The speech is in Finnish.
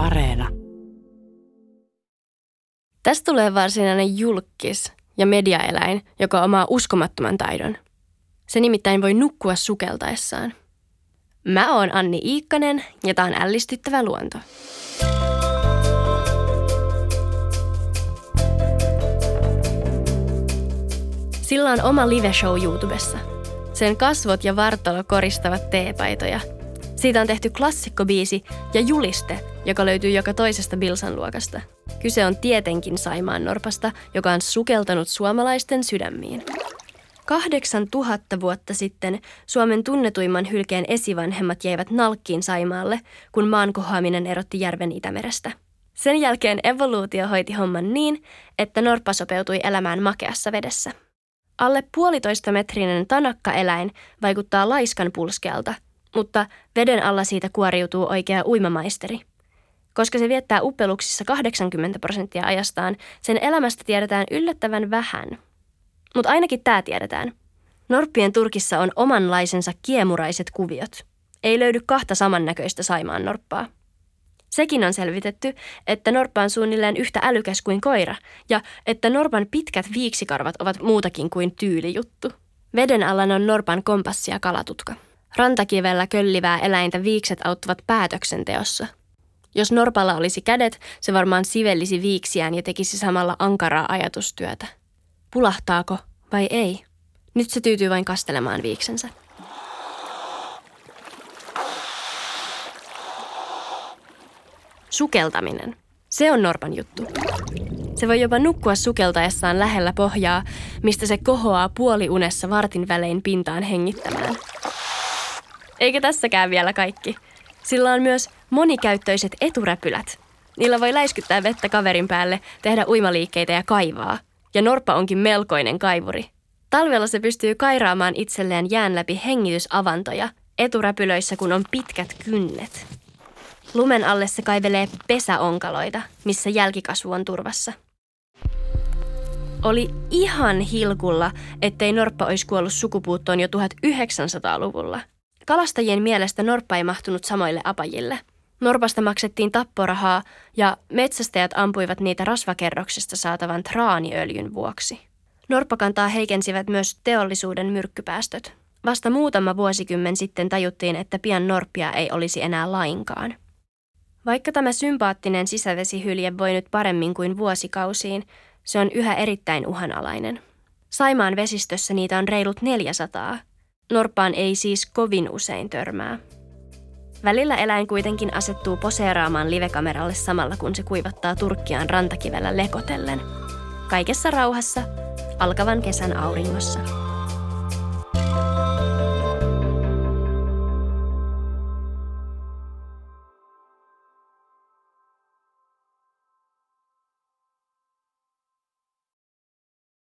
Areena. Tästä tulee varsinainen julkis ja mediaeläin, joka omaa uskomattoman taidon. Se nimittäin voi nukkua sukeltaessaan. Mä oon Anni Iikkanen ja tää on ällistyttävä luonto. Sillä on oma live-show YouTubessa. Sen kasvot ja vartalo koristavat teepaitoja. Siitä on tehty klassikkobiisi ja juliste, joka löytyy joka toisesta Bilsan luokasta. Kyse on tietenkin Saimaan Norpasta, joka on sukeltanut suomalaisten sydämiin. Kahdeksan tuhatta vuotta sitten Suomen tunnetuimman hylkeen esivanhemmat jäivät nalkkiin Saimaalle, kun maan kohoaminen erotti järven Itämerestä. Sen jälkeen evoluutio hoiti homman niin, että norppa sopeutui elämään makeassa vedessä. Alle puolitoista metrinen tanakkaeläin vaikuttaa laiskan pulskealta, mutta veden alla siitä kuoriutuu oikea uimamaisteri. Koska se viettää uppeluksissa 80 prosenttia ajastaan, sen elämästä tiedetään yllättävän vähän. Mutta ainakin tämä tiedetään. Norppien Turkissa on omanlaisensa kiemuraiset kuviot. Ei löydy kahta samannäköistä Saimaan norppaa. Sekin on selvitetty, että norppa on suunnilleen yhtä älykäs kuin koira ja että norpan pitkät viiksikarvat ovat muutakin kuin tyylijuttu. Veden alla on norpan kompassi ja kalatutka. Rantakivellä köllivää eläintä viikset auttavat päätöksenteossa. Jos norpalla olisi kädet, se varmaan sivellisi viiksiään ja tekisi samalla ankaraa ajatustyötä. Pulahtaako vai ei? Nyt se tyytyy vain kastelemaan viiksensä. Sukeltaminen. Se on Norpan juttu. Se voi jopa nukkua sukeltaessaan lähellä pohjaa, mistä se kohoaa puoliunessa vartin välein pintaan hengittämään. Eikä tässäkään vielä kaikki. Sillä on myös monikäyttöiset eturäpylät. Niillä voi läiskyttää vettä kaverin päälle, tehdä uimaliikkeitä ja kaivaa. Ja Norppa onkin melkoinen kaivuri. Talvella se pystyy kairaamaan itselleen jään läpi hengitysavantoja, eturäpylöissä kun on pitkät kynnet. Lumen alle se kaivelee pesäonkaloita, missä jälkikasvu on turvassa. Oli ihan hilkulla, ettei norppa olisi kuollut sukupuuttoon jo 1900-luvulla. Kalastajien mielestä norppa ei mahtunut samoille apajille. Norpasta maksettiin tapporahaa ja metsästäjät ampuivat niitä rasvakerroksesta saatavan traaniöljyn vuoksi. Norppakantaa heikensivät myös teollisuuden myrkkypäästöt. Vasta muutama vuosikymmen sitten tajuttiin, että pian norppia ei olisi enää lainkaan. Vaikka tämä sympaattinen sisävesihylje voi nyt paremmin kuin vuosikausiin, se on yhä erittäin uhanalainen. Saimaan vesistössä niitä on reilut 400. Norppaan ei siis kovin usein törmää. Välillä eläin kuitenkin asettuu poseeraamaan livekameralle samalla kun se kuivattaa turkkiaan rantakivellä lekotellen. Kaikessa rauhassa, alkavan kesän auringossa.